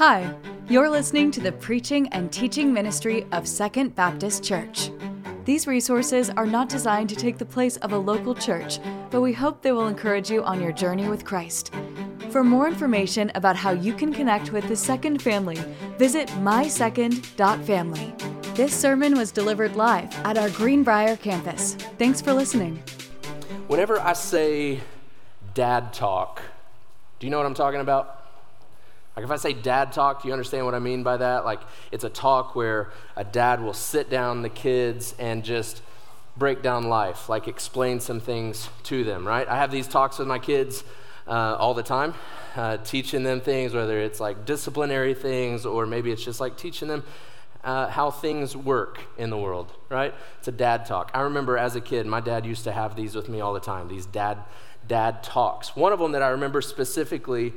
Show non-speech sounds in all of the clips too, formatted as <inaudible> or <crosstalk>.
Hi, you're listening to the preaching and teaching ministry of Second Baptist Church. These resources are not designed to take the place of a local church, but we hope they will encourage you on your journey with Christ. For more information about how you can connect with the Second family, visit mysecond.family. This sermon was delivered live at our Greenbrier campus. Thanks for listening. Whenever I say dad talk, do you know what I'm talking about? Like if I say dad talk, do you understand what I mean by that? Like it's a talk where a dad will sit down the kids and just break down life, like explain some things to them, right? I have these talks with my kids uh, all the time, uh, teaching them things, whether it's like disciplinary things or maybe it's just like teaching them uh, how things work in the world, right? It's a dad talk. I remember as a kid, my dad used to have these with me all the time, these dad dad talks. One of them that I remember specifically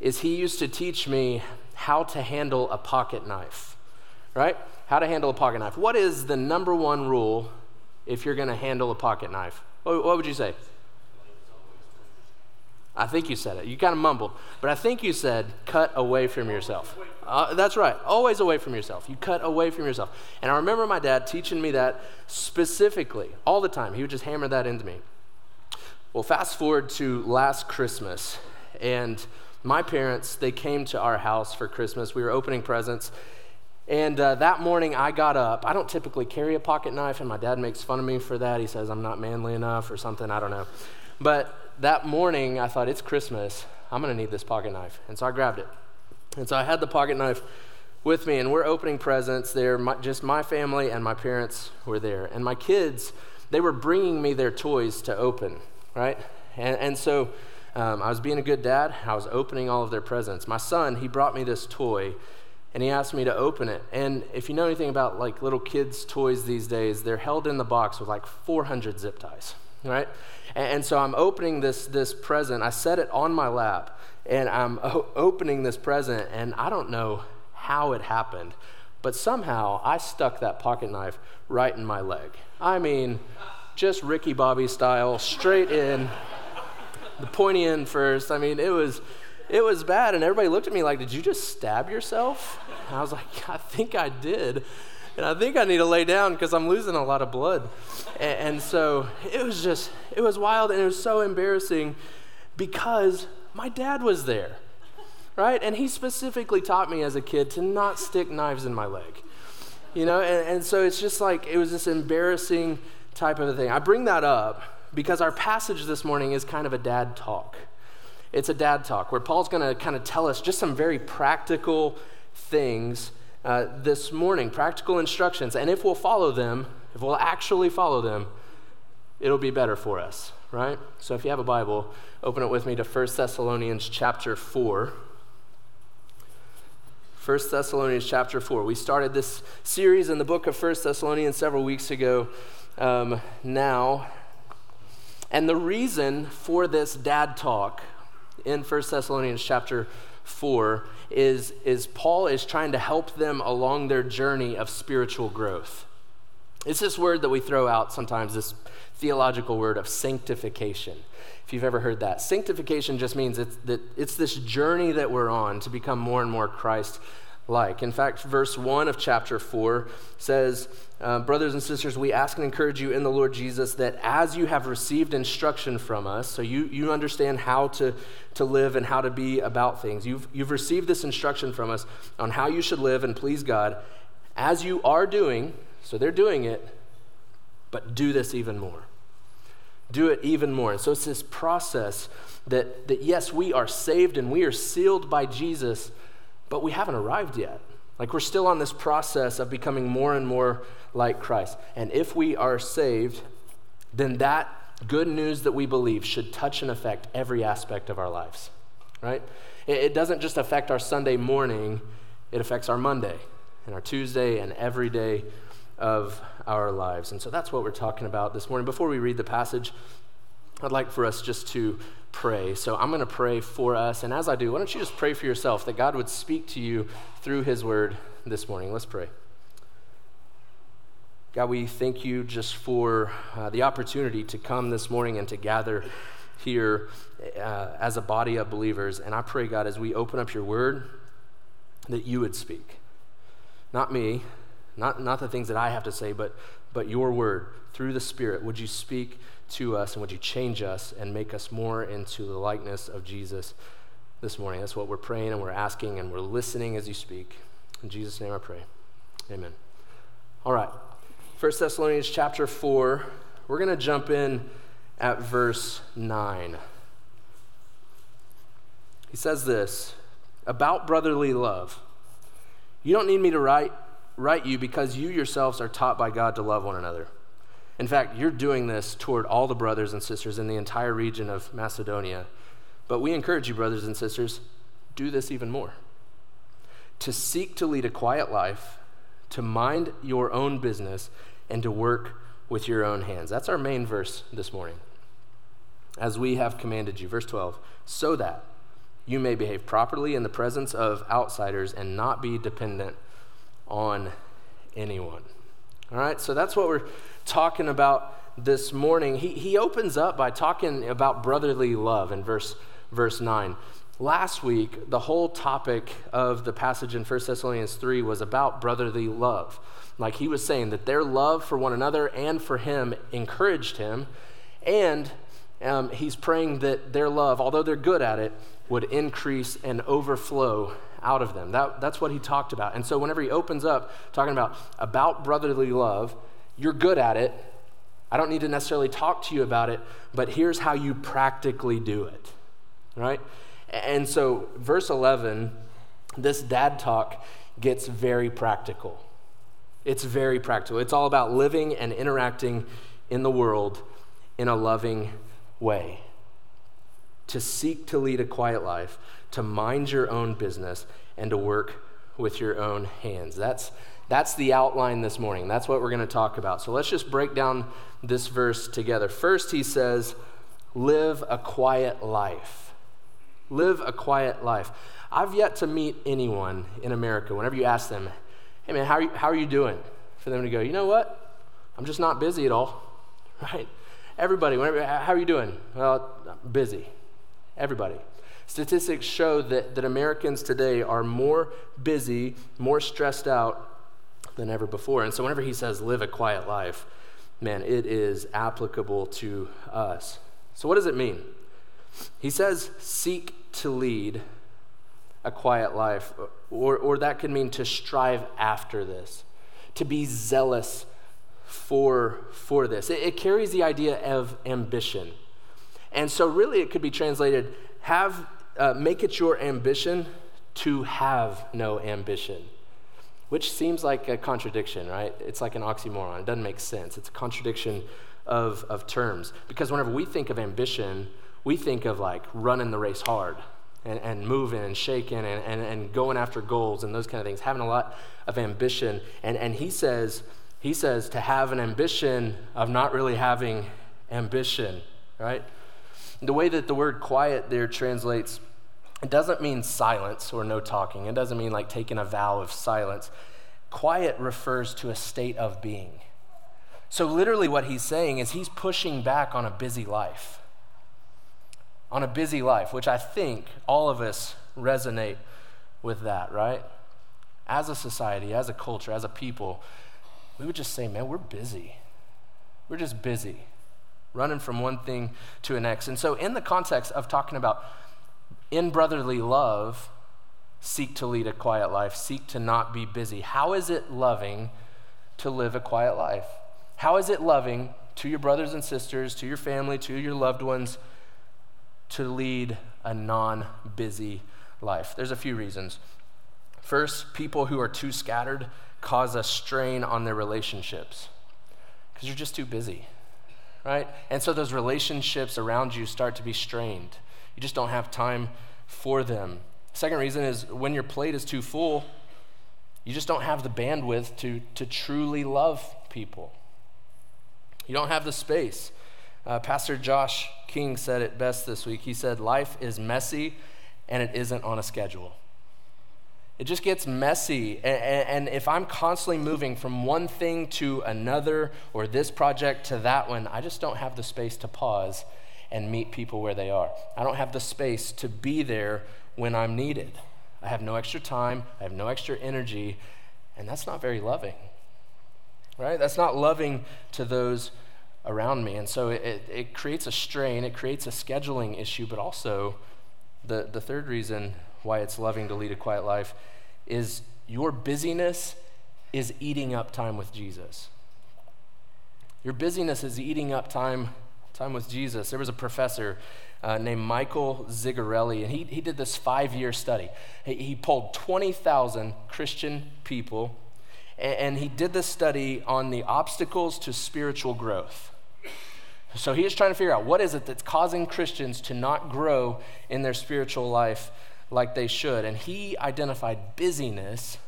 is he used to teach me how to handle a pocket knife, right? How to handle a pocket knife. What is the number one rule if you're going to handle a pocket knife? What, what would you say? I think you said it. You kind of mumbled, but I think you said cut away from yourself. Uh, that's right. Always away from yourself. You cut away from yourself. And I remember my dad teaching me that specifically all the time. He would just hammer that into me. Well, fast forward to last Christmas, and my parents, they came to our house for Christmas. We were opening presents. And uh, that morning, I got up. I don't typically carry a pocket knife, and my dad makes fun of me for that. He says I'm not manly enough or something. I don't know. But that morning, I thought, it's Christmas. I'm going to need this pocket knife. And so I grabbed it. And so I had the pocket knife with me, and we're opening presents there. My, just my family and my parents were there. And my kids, they were bringing me their toys to open, right? And, and so um, I was being a good dad. I was opening all of their presents. My son, he brought me this toy and he asked me to open it. And if you know anything about like little kids' toys these days, they're held in the box with like 400 zip ties, right? And, and so I'm opening this, this present. I set it on my lap and I'm <laughs> o- opening this present, and I don't know how it happened, but somehow I stuck that pocket knife right in my leg. I mean, just Ricky Bobby style, straight in the pointy end first. I mean, it was, it was bad. And everybody looked at me like, Did you just stab yourself? And I was like, <laughs> I think I did. And I think I need to lay down because I'm losing a lot of blood. And, and so it was just, it was wild and it was so embarrassing because my dad was there, right? And he specifically taught me as a kid to not stick knives in my leg. You know, and, and so it's just like, it was this embarrassing type of a thing. I bring that up because our passage this morning is kind of a dad talk. It's a dad talk where Paul's going to kind of tell us just some very practical things uh, this morning, practical instructions. And if we'll follow them, if we'll actually follow them, it'll be better for us, right? So if you have a Bible, open it with me to 1 Thessalonians chapter 4. 1 Thessalonians chapter 4. We started this series in the book of 1 Thessalonians several weeks ago. Um, now, and the reason for this dad talk in 1 Thessalonians chapter 4 is, is Paul is trying to help them along their journey of spiritual growth. It's this word that we throw out sometimes, this theological word of sanctification. If you've ever heard that, sanctification just means it's, that it's this journey that we're on to become more and more Christ like. In fact, verse 1 of chapter 4 says, uh, Brothers and sisters, we ask and encourage you in the Lord Jesus that as you have received instruction from us, so you, you understand how to, to live and how to be about things, you've, you've received this instruction from us on how you should live and please God, as you are doing, so they're doing it, but do this even more. Do it even more. And so it's this process that, that yes, we are saved and we are sealed by Jesus but we haven't arrived yet. Like we're still on this process of becoming more and more like Christ. And if we are saved, then that good news that we believe should touch and affect every aspect of our lives, right? It doesn't just affect our Sunday morning, it affects our Monday and our Tuesday and every day of our lives. And so that's what we're talking about this morning. Before we read the passage, I'd like for us just to pray. So I'm going to pray for us. And as I do, why don't you just pray for yourself that God would speak to you through his word this morning? Let's pray. God, we thank you just for uh, the opportunity to come this morning and to gather here uh, as a body of believers. And I pray, God, as we open up your word, that you would speak. Not me, not, not the things that I have to say, but, but your word through the Spirit. Would you speak to us and would you change us and make us more into the likeness of Jesus this morning? That's what we're praying and we're asking and we're listening as you speak. In Jesus' name I pray. Amen. All right. 1 Thessalonians chapter 4. We're going to jump in at verse 9. He says this about brotherly love. You don't need me to write, write you because you yourselves are taught by God to love one another. In fact, you're doing this toward all the brothers and sisters in the entire region of Macedonia. But we encourage you, brothers and sisters, do this even more. To seek to lead a quiet life, to mind your own business, and to work with your own hands. That's our main verse this morning. As we have commanded you. Verse 12. So that you may behave properly in the presence of outsiders and not be dependent on anyone. All right, so that's what we're talking about this morning. He, he opens up by talking about brotherly love in verse, verse 9. Last week, the whole topic of the passage in 1 Thessalonians 3 was about brotherly love. Like he was saying that their love for one another and for him encouraged him, and um, he's praying that their love, although they're good at it, would increase and overflow out of them. That, that's what he talked about. And so whenever he opens up talking about about brotherly love, you're good at it. I don't need to necessarily talk to you about it, but here's how you practically do it. Right? And so verse 11, this dad talk gets very practical. It's very practical. It's all about living and interacting in the world in a loving way to seek to lead a quiet life, to mind your own business, and to work with your own hands. That's, that's the outline this morning. That's what we're going to talk about. So let's just break down this verse together. First, he says, Live a quiet life. Live a quiet life. I've yet to meet anyone in America, whenever you ask them, Hey man, how are you, how are you doing? For them to go, You know what? I'm just not busy at all, <laughs> right? Everybody, whenever, how are you doing? Well, I'm busy. Everybody. Statistics show that, that Americans today are more busy, more stressed out than ever before. And so, whenever he says live a quiet life, man, it is applicable to us. So, what does it mean? He says, seek to lead a quiet life, or, or that could mean to strive after this, to be zealous for, for this. It, it carries the idea of ambition. And so, really, it could be translated have, uh, make it your ambition to have no ambition, which seems like a contradiction, right? It's like an oxymoron. It doesn't make sense. It's a contradiction of, of terms. Because whenever we think of ambition, we think of like running the race hard and, and moving and shaking and, and, and going after goals and those kind of things, having a lot of ambition. And, and he says, he says to have an ambition of not really having ambition, right? The way that the word quiet there translates, it doesn't mean silence or no talking. It doesn't mean like taking a vow of silence. Quiet refers to a state of being. So, literally, what he's saying is he's pushing back on a busy life. On a busy life, which I think all of us resonate with that, right? As a society, as a culture, as a people, we would just say, man, we're busy. We're just busy running from one thing to the next. And so, in the context of talking about in brotherly love, seek to lead a quiet life, seek to not be busy, how is it loving to live a quiet life? How is it loving to your brothers and sisters, to your family, to your loved ones, to lead a non busy life? There's a few reasons. First, people who are too scattered cause a strain on their relationships because you're just too busy right? And so those relationships around you start to be strained. You just don't have time for them. Second reason is when your plate is too full, you just don't have the bandwidth to, to truly love people. You don't have the space. Uh, Pastor Josh King said it best this week. He said, Life is messy and it isn't on a schedule. It just gets messy. And, if I'm constantly moving from one thing to another or this project to that one, I just don't have the space to pause and meet people where they are. I don't have the space to be there when I'm needed. I have no extra time, I have no extra energy, and that's not very loving. Right? That's not loving to those around me. And so it, it, creates a strain, it creates a scheduling issue, but also the, the third reason why it's loving to lead a quiet life is your busyness is eating up time with Jesus. Your busyness is eating up time, time with Jesus. There was a professor uh, named Michael Zigarelli, and he, he did this five year study. He, he polled 20,000 Christian people, and, and he did this study on the obstacles to spiritual growth. So he is trying to figure out what is it that's causing Christians to not grow in their spiritual life like they should. And he identified busyness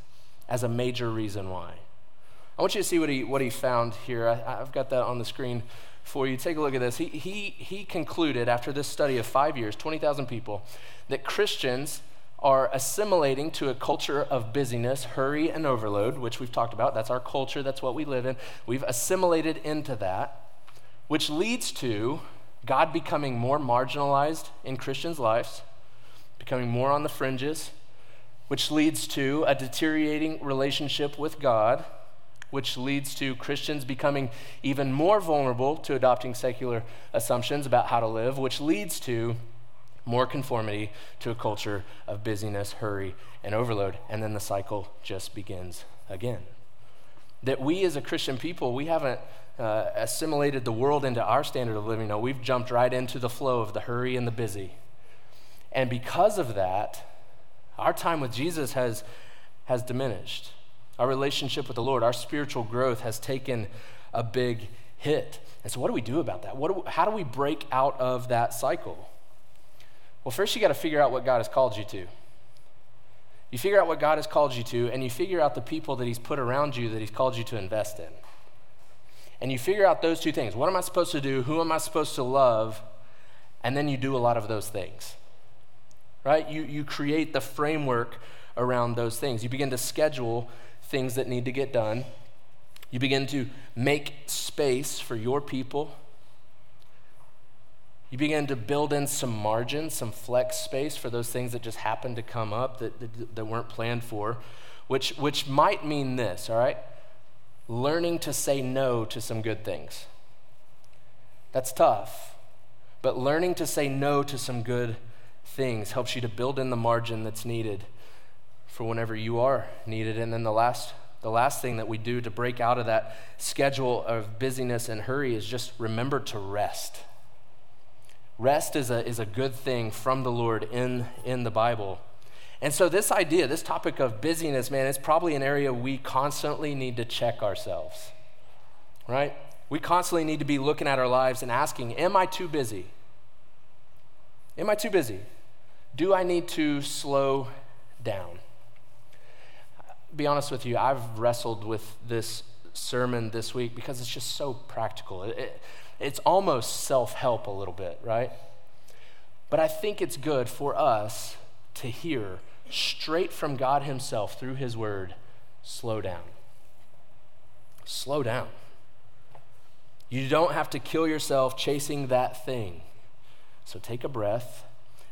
as a major reason why. I want you to see what he, what he found here. I, have got that on the screen for you. Take a look at this. He, he, he concluded after this study of five years, 20,000 people, that Christians are assimilating to a culture of busyness, hurry, and overload, which we've talked about. That's our culture, that's what we live in. We've assimilated into that, which leads to God becoming more marginalized in Christians' lives, becoming more on the fringes, which leads to a deteriorating relationship with God which leads to Christians becoming even more vulnerable to adopting secular assumptions about how to live, which leads to more conformity to a culture of busyness, hurry, and overload. And then the cycle just begins again. That we as a Christian people, we haven't uh, assimilated the world into our standard of living. No, we've jumped right into the flow of the hurry and the busy. And because of that, our time with Jesus has, has diminished our relationship with the Lord, our spiritual growth has taken a big hit. And so, what do we do about that? What do how do we break out of that cycle? Well, first, you got to figure out what God has called you to. You figure out what God has called you to, and you figure out the people that He's put around you that He's called you to invest in. And you figure out those two things. What am I supposed to do? Who am I supposed to love? And then you do a lot of those things. Right? You, you create the framework around those things. You begin to schedule things that need to get done. You begin to make space for your people. You begin to build in some margin, some flex space for those things that just happen to come up that, that, that weren't planned for, which, which might mean this, all right? Learning to say no to some good things. That's tough. But learning to say no to some good things helps you to build in the margin that's needed for whenever you are needed. And then the last, the last thing that we do to break out of that schedule of busyness and hurry is just remember to rest. Rest is a, is a good thing from the Lord in, in the Bible. And so, this idea, this topic of busyness, man, it's probably an area we constantly need to check ourselves, right? We constantly need to be looking at our lives and asking, Am I too busy? Am I too busy? Do I need to slow down? Be honest with you, I've wrestled with this sermon this week because it's just so practical. It, it, it's almost self help a little bit, right? But I think it's good for us to hear straight from God Himself through His Word slow down. Slow down. You don't have to kill yourself chasing that thing. So take a breath,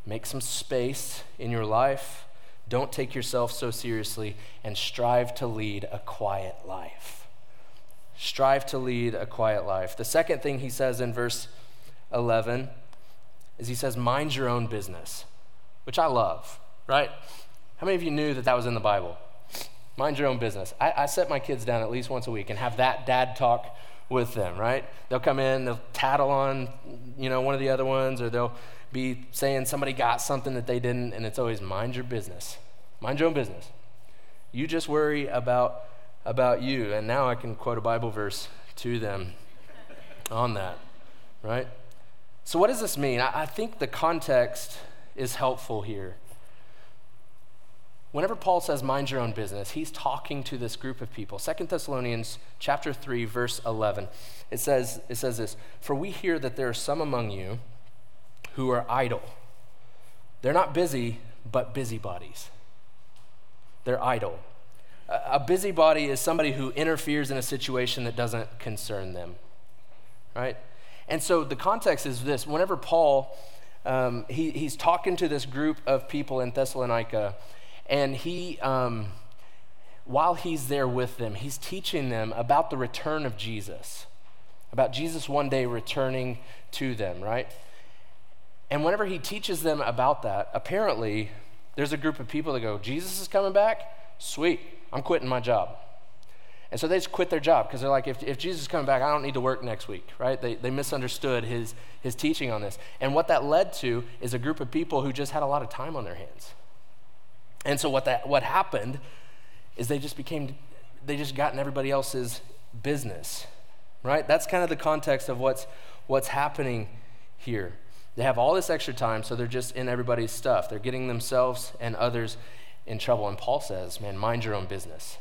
make some space in your life don't take yourself so seriously and strive to lead a quiet life. Strive to lead a quiet life. The second thing he says in verse 11 is he says, Mind your own business, which I love, right? How many of you knew that that was in the Bible? Mind your own business. I, I set my kids down at least once a week and have that dad talk with them, right? They'll come in, they'll tattle on, you know, one of the other ones, or they'll be saying somebody got something that they didn't, and it's always mind your business. Mind your own business. You just worry about, about you. And now I can quote a Bible verse to them on that, right? So, what does this mean? I, I think the context is helpful here. Whenever Paul says mind your own business, he's talking to this group of people. Second Thessalonians chapter 3 verse 11. It says it says this, "For we hear that there are some among you who are idle. They're not busy, but busybodies. They're idle. A busybody is somebody who interferes in a situation that doesn't concern them, right? And so the context is this whenever Paul, um, he, he's talking to this group of people in Thessalonica, And he, um, while he's there with them, he's teaching them about the return of Jesus, about Jesus one day returning to them, right? And whenever he teaches them about that, apparently there's a group of people that go, Jesus is coming back? Sweet, I'm quitting my job. And so they just quit their job because they're like, if, if Jesus is coming back, I don't need to work next week, right? They, they misunderstood his, his teaching on this. And what that led to is a group of people who just had a lot of time on their hands. And so what, that, what happened is they just became, they just got in everybody else's business, right? That's kind of the context of what's, what's happening here. They have all this extra time, so they're just in everybody's stuff. They're getting themselves and others in trouble. And Paul says, man, mind your own business.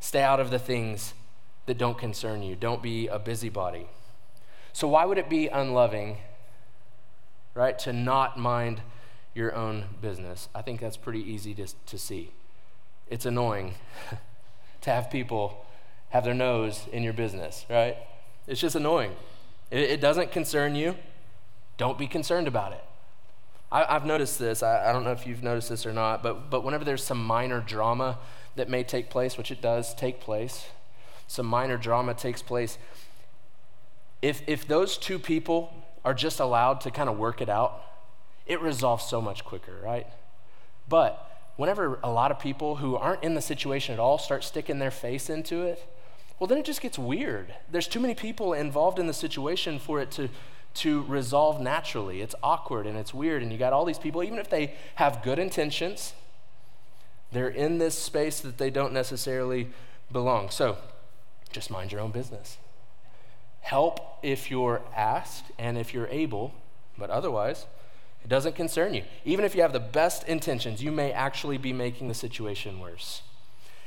Stay out of the things that don't concern you. Don't be a busybody. So, why would it be unloving, right, to not mind your own business? I think that's pretty easy to, to see. It's annoying <laughs> to have people have their nose in your business, right? It's just annoying. It, it doesn't concern you. Don't be concerned about it. I, have noticed this. I, I don't know if you've noticed this or not, but, but whenever there's some minor drama that may take place, which it does take place, some minor drama takes place. If, if those two people are just allowed to kind of work it out, it resolves so much quicker, right? But whenever a lot of people who aren't in the situation at all start sticking their face into it, well, then it just gets weird. There's too many people involved in the situation for it to, to resolve naturally. It's awkward and it's weird, and you got all these people, even if they have good intentions, they're in this space that they don't necessarily belong. So just mind your own business. Help if you're asked and if you're able, but otherwise, it doesn't concern you. Even if you have the best intentions, you may actually be making the situation worse.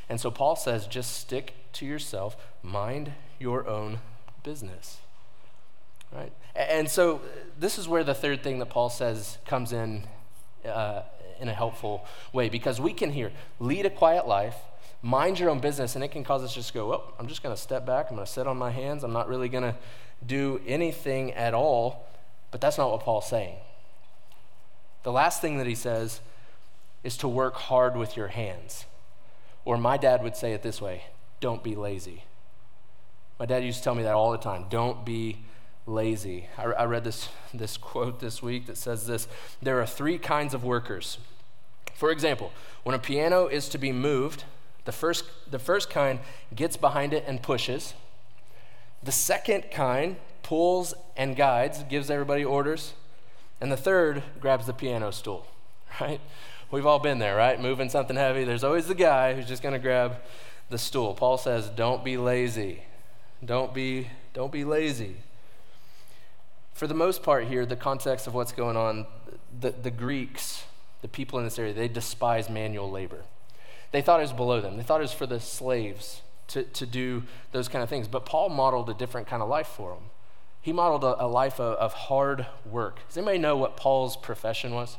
And so Paul says, just stick to yourself, mind your own business. Right? And so this is where the third thing that Paul says comes in uh, in a helpful way because we can hear lead a quiet life, mind your own business, and it can cause us just to go, oh, I'm just going to step back. I'm going to sit on my hands. I'm not really going to do anything at all. But that's not what Paul's saying. The last thing that he says is to work hard with your hands. Or my dad would say it this way don't be lazy. My dad used to tell me that all the time don't be lazy. I, I read this, this quote this week that says this There are three kinds of workers. For example, when a piano is to be moved, the first, the first kind gets behind it and pushes. The second kind pulls and guides, gives everybody orders. And the third grabs the piano stool, <laughs> right? We've all been there, right? Moving something heavy. There's always the guy who's just going to grab the stool. Paul says, "Don't be lazy. Don't be don't be lazy." For the most part here, the context of what's going on, the, the Greeks, the people in this area, they despise manual labor. They thought it was below them. They thought it was for the slaves to, to do those kind of things. But Paul modeled a different kind of life for them. He modeled a, a life of, of, hard work. Does anybody know what Paul's profession was?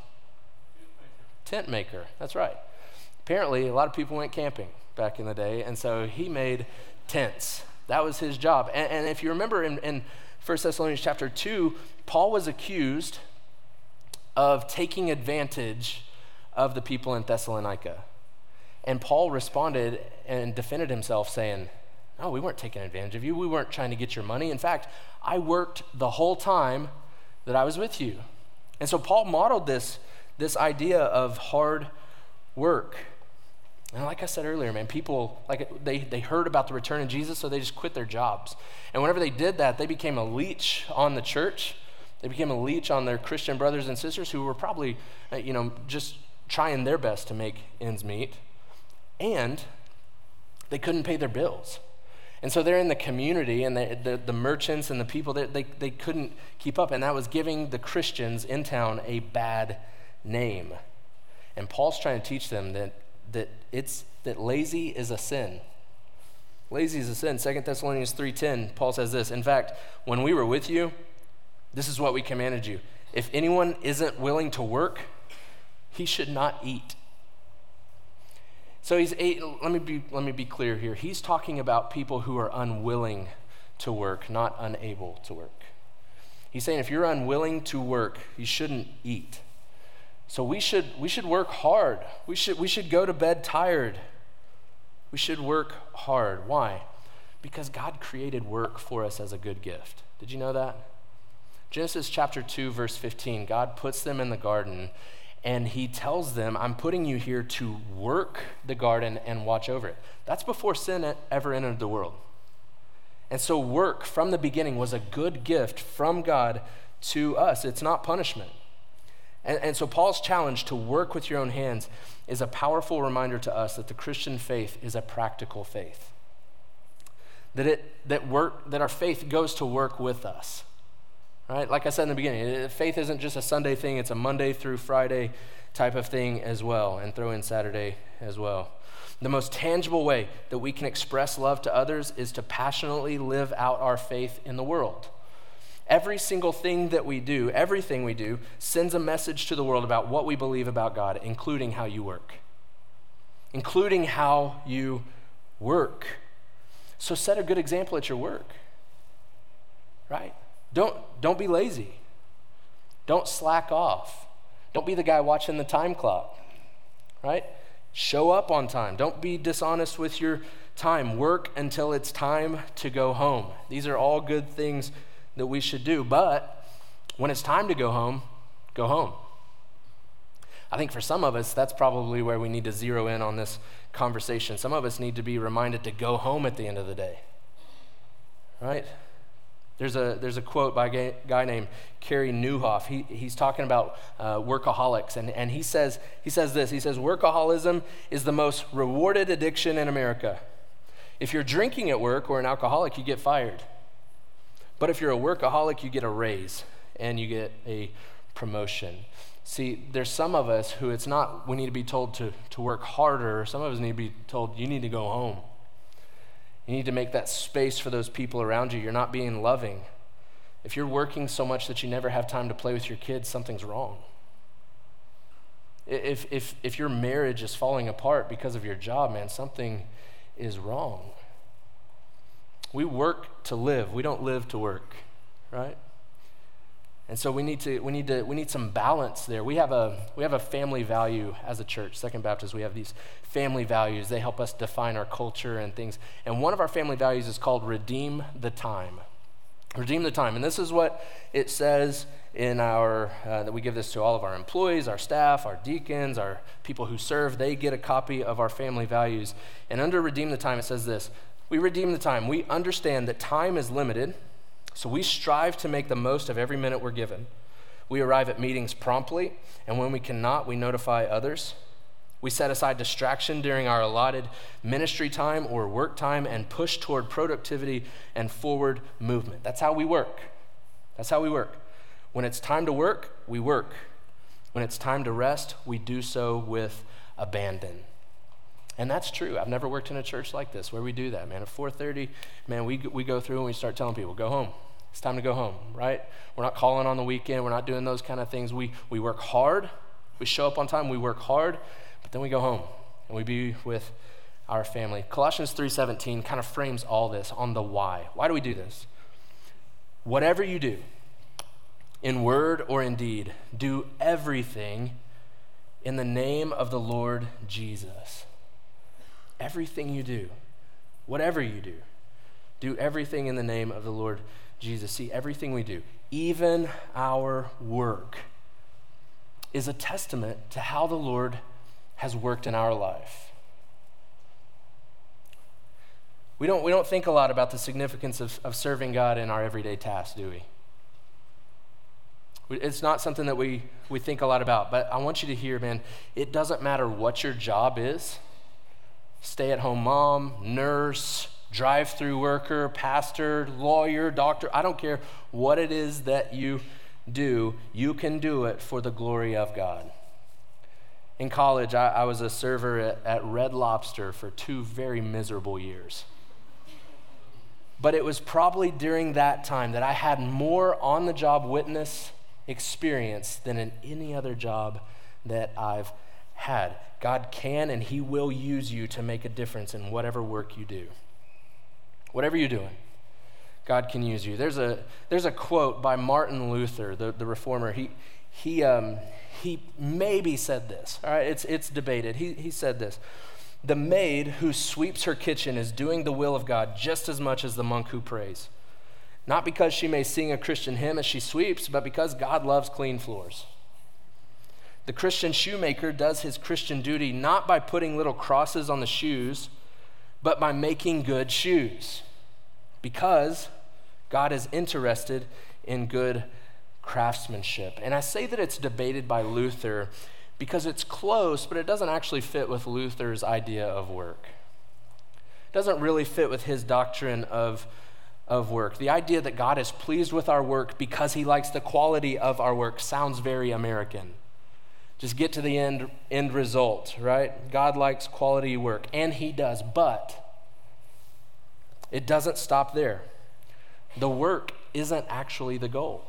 Tent maker. Tent maker. That's right. Apparently, a lot of people went camping back in the day, and so he made tents. That was his job. And, and if you remember in, in 1 Thessalonians chapter 2, Paul was accused of taking advantage of the people in Thessalonica. And Paul responded and defended himself, saying, No, we weren't taking advantage of you. We weren't trying to get your money. In fact, I worked the whole time that I was with you. And so Paul modeled this, this idea of hard work. And like I said earlier, man, people like they, they heard about the return of Jesus, so they just quit their jobs. And whenever they did that, they became a leech on the church. They became a leech on their Christian brothers and sisters who were probably, uh, you know, just trying their best to make ends meet. And they couldn't pay their bills. And so they're in the community, and the, the, merchants and the people, they, they, they couldn't keep up. And that was giving the Christians in town a bad name. And Paul's trying to teach them that that it's that lazy is a sin. Lazy is a sin. 2 Thessalonians 3:10, Paul says this. In fact, when we were with you, this is what we commanded you. If anyone isn't willing to work, he should not eat. So he's let me be let me be clear here. He's talking about people who are unwilling to work, not unable to work. He's saying if you're unwilling to work, you shouldn't eat. So we should, we should work hard. We should, we should go to bed tired. We should work hard. Why? Because God created work for us as a good gift. Did you know that? Genesis chapter 2, verse 15, God puts them in the garden and he tells them, I'm putting you here to work the garden and watch over it. That's before sin ever entered the world. And so, work from the beginning was a good gift from God to us. It's not punishment. And, and so, Paul's challenge to work with your own hands is a powerful reminder to us that the Christian faith is a practical faith. That, it, that, work, that our faith goes to work with us. Right? Like I said in the beginning, faith isn't just a Sunday thing, it's a Monday through Friday type of thing as well, and throw in Saturday as well. The most tangible way that we can express love to others is to passionately live out our faith in the world. Every single thing that we do, everything we do, sends a message to the world about what we believe about God, including how you work. Including how you work. So set a good example at your work, right? Don't, don't be lazy. Don't slack off. Don't be the guy watching the time clock, right? Show up on time. Don't be dishonest with your time. Work until it's time to go home. These are all good things that we should do. But when it's time to go home, go home. I think for some of us, that's probably where we need to zero in on this conversation. Some of us need to be reminded to go home at the end of the day, right? There's a, there's a quote by a guy named Carey Nieuwhof. He, he's talking about uh, workaholics, and, and he, says, he says this He says, Workaholism is the most rewarded addiction in America. If you're drinking at work or an alcoholic, you get fired. But if you're a workaholic, you get a raise and you get a promotion. See, there's some of us who it's not we need to be told to, to work harder. Some of us need to be told you need to go home. You need to make that space for those people around you. You're not being loving. If you're working so much that you never have time to play with your kids, something's wrong. If, if, if your marriage is falling apart because of your job, man, something is wrong. We work to live, we don't live to work, right? And so we need to we need to we need some balance there. We have a we have a family value as a church. Second Baptist, we have these family values. They help us define our culture and things. And one of our family values is called redeem the time. Redeem the time. And this is what it says in our uh, that we give this to all of our employees, our staff, our deacons, our people who serve. They get a copy of our family values. And under redeem the time it says this. We redeem the time. We understand that time is limited so we strive to make the most of every minute we're given. We arrive at meetings promptly, and when we cannot, we notify others. We set aside distraction during our allotted ministry time or work time and push toward productivity and forward movement. That's how we work. That's how we work. When it's time to work, we work. When it's time to rest, we do so with abandon. And that's true. I've never worked in a church like this where we do that, man. At 4:30, man, we, we go through and we start telling people, go home. It's time to go home, right? We're not calling on the weekend. We're not doing those kind of things. We, we work hard. We show up on time. We work hard, but then we go home and we be with our family. Colossians 3:17 kind of frames all this on the why. Why do we do this? Whatever you do, in word or in deed, do everything in the name of the Lord Jesus everything you do, whatever you do, do everything in the name of the Lord Jesus. See, everything we do, even our work, is a testament to how the Lord has worked in our life. We don't, we don't think a lot about the significance of, of serving God in our everyday tasks, do we? It's not something that we, we think a lot about, but I want you to hear, man, it doesn't matter what your job is stay at home mom, nurse, drive through worker, pastor, lawyer, doctor. I don't care what it is that you do, you can do it for the glory of God. In college, I, I was a server at, at Red Lobster for two very miserable years. But it was probably during that time that I had more on the job witness experience than in any other job that I've had. God can and He will use you to make a difference in whatever work you do. Whatever you're doing, God can use you. There's a, there's a quote by Martin Luther, the, the reformer. He, he, um, he maybe said this. All right, it's, it's debated. He, he said this The maid who sweeps her kitchen is doing the will of God just as much as the monk who prays. Not because she may sing a Christian hymn as she sweeps, but because God loves clean floors. The Christian shoemaker does his Christian duty not by putting little crosses on the shoes, but by making good shoes. Because God is interested in good craftsmanship. And I say that it's debated by Luther because it's close, but it doesn't actually fit with Luther's idea of work. Doesn't really fit with his doctrine of, of work. The idea that God is pleased with our work because he likes the quality of our work sounds very American. Just get to the end, end result, right? God likes quality work, and he does, but it doesn't stop there. The work isn't actually the goal.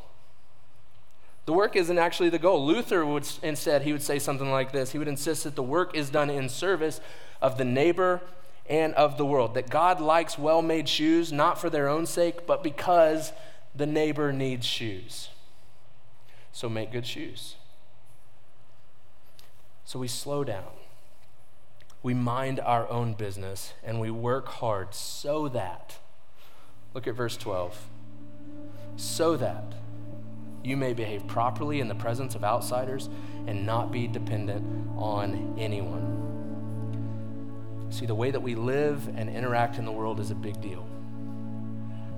The work isn't actually the goal. Luther would instead, he would say something like this. He would insist that the work is done in service of the neighbor and of the world. That God likes well made shoes, not for their own sake, but because the neighbor needs shoes. So make good shoes. So we slow down. We mind our own business and we work hard so that, look at verse 12, so that you may behave properly in the presence of outsiders and not be dependent on anyone. See, the way that we live and interact in the world is a big deal.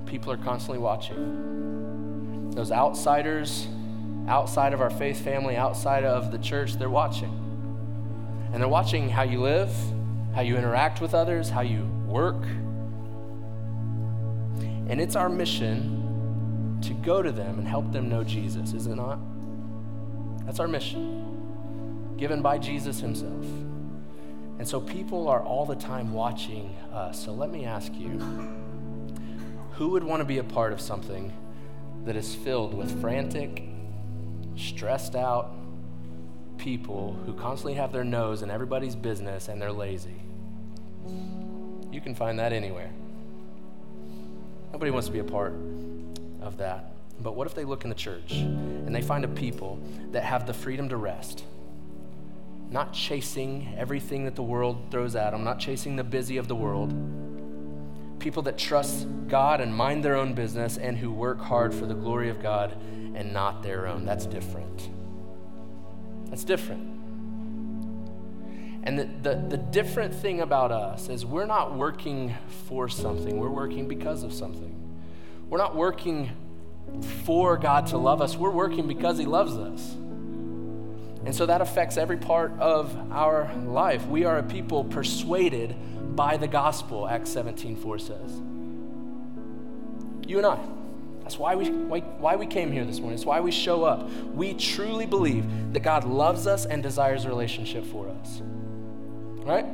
People are constantly watching. Those outsiders outside of our faith family, outside of the church, they're watching. And they're watching how you live, how you interact with others, how you work. And it's our mission to go to them and help them know Jesus, is it not? That's our mission, given by Jesus himself. And so people are all the time watching us. So let me ask you who would want to be a part of something that is filled with frantic, stressed out people who constantly have their nose in everybody's business and they're lazy? You can find that anywhere. Nobody wants to be a part of that. But what if they look in the church and they find a people that have the freedom to rest? Not chasing everything that the world throws at them, not chasing the busy of the world. People that trust God and mind their own business and who work hard for the glory of God and not their own. That's different. That's different. And the, the, the, different thing about us is we're not working for something, we're working because of something. We're not working for God to love us, we're working because He loves us. And so that affects every part of our life. We are a people persuaded by the gospel, Acts 17 4 says. You and I. That's why we, why, why we came here this morning. It's why we show up. We truly believe that God loves us and desires a relationship for us. Right?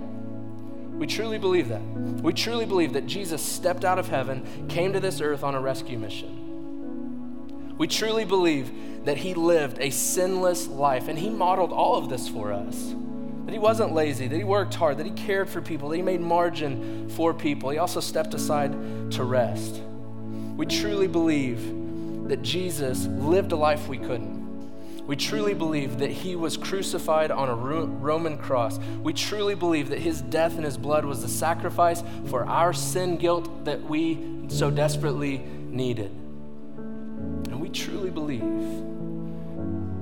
We truly believe that. We truly believe that Jesus stepped out of heaven, came to this earth on a rescue mission. We truly believe that he lived a sinless life and he modeled all of this for us. That he wasn't lazy, that he worked hard, that he cared for people, that he made margin for people. He also stepped aside to rest. We truly believe that Jesus lived a life we couldn't. We truly believe that he was crucified on a Roman cross. We truly believe that his death and his blood was the sacrifice for our sin guilt that we so desperately needed. And we truly believe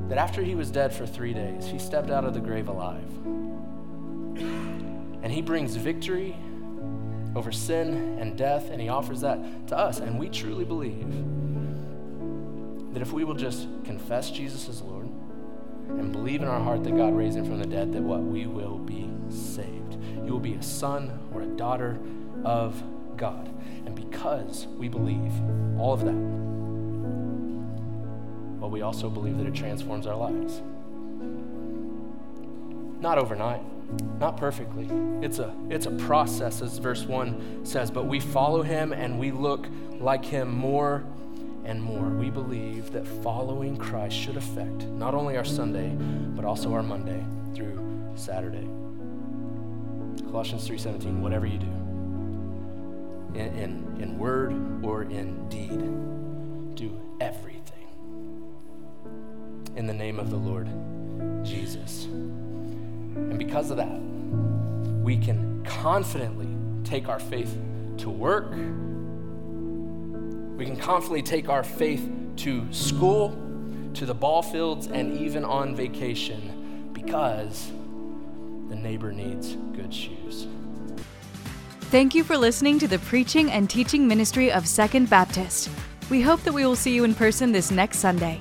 that after he was dead for three days, he stepped out of the grave alive. And he brings victory over sin and death, and he offers that to us. And we truly believe that if we will just confess Jesus as Lord and believe in our heart that God raised him from the dead, that what we will be saved. You will be a son or a daughter of God. And because we believe all of that, well, we also believe that it transforms our lives. Not overnight, not perfectly. It's a, it's a process, as verse 1 says, but we follow him and we look like him more and more. We believe that following Christ should affect not only our Sunday, but also our Monday through Saturday. Colossians 3:17, whatever you do, in, in, in word or in deed, do everything. in the name of the Lord Jesus. And because of that, we can confidently take our faith to work. We can confidently take our faith to school, to the ball fields, and even on vacation because the neighbor needs good shoes. Thank you for listening to the preaching and teaching ministry of Second Baptist. We hope that we will see you in person this next Sunday.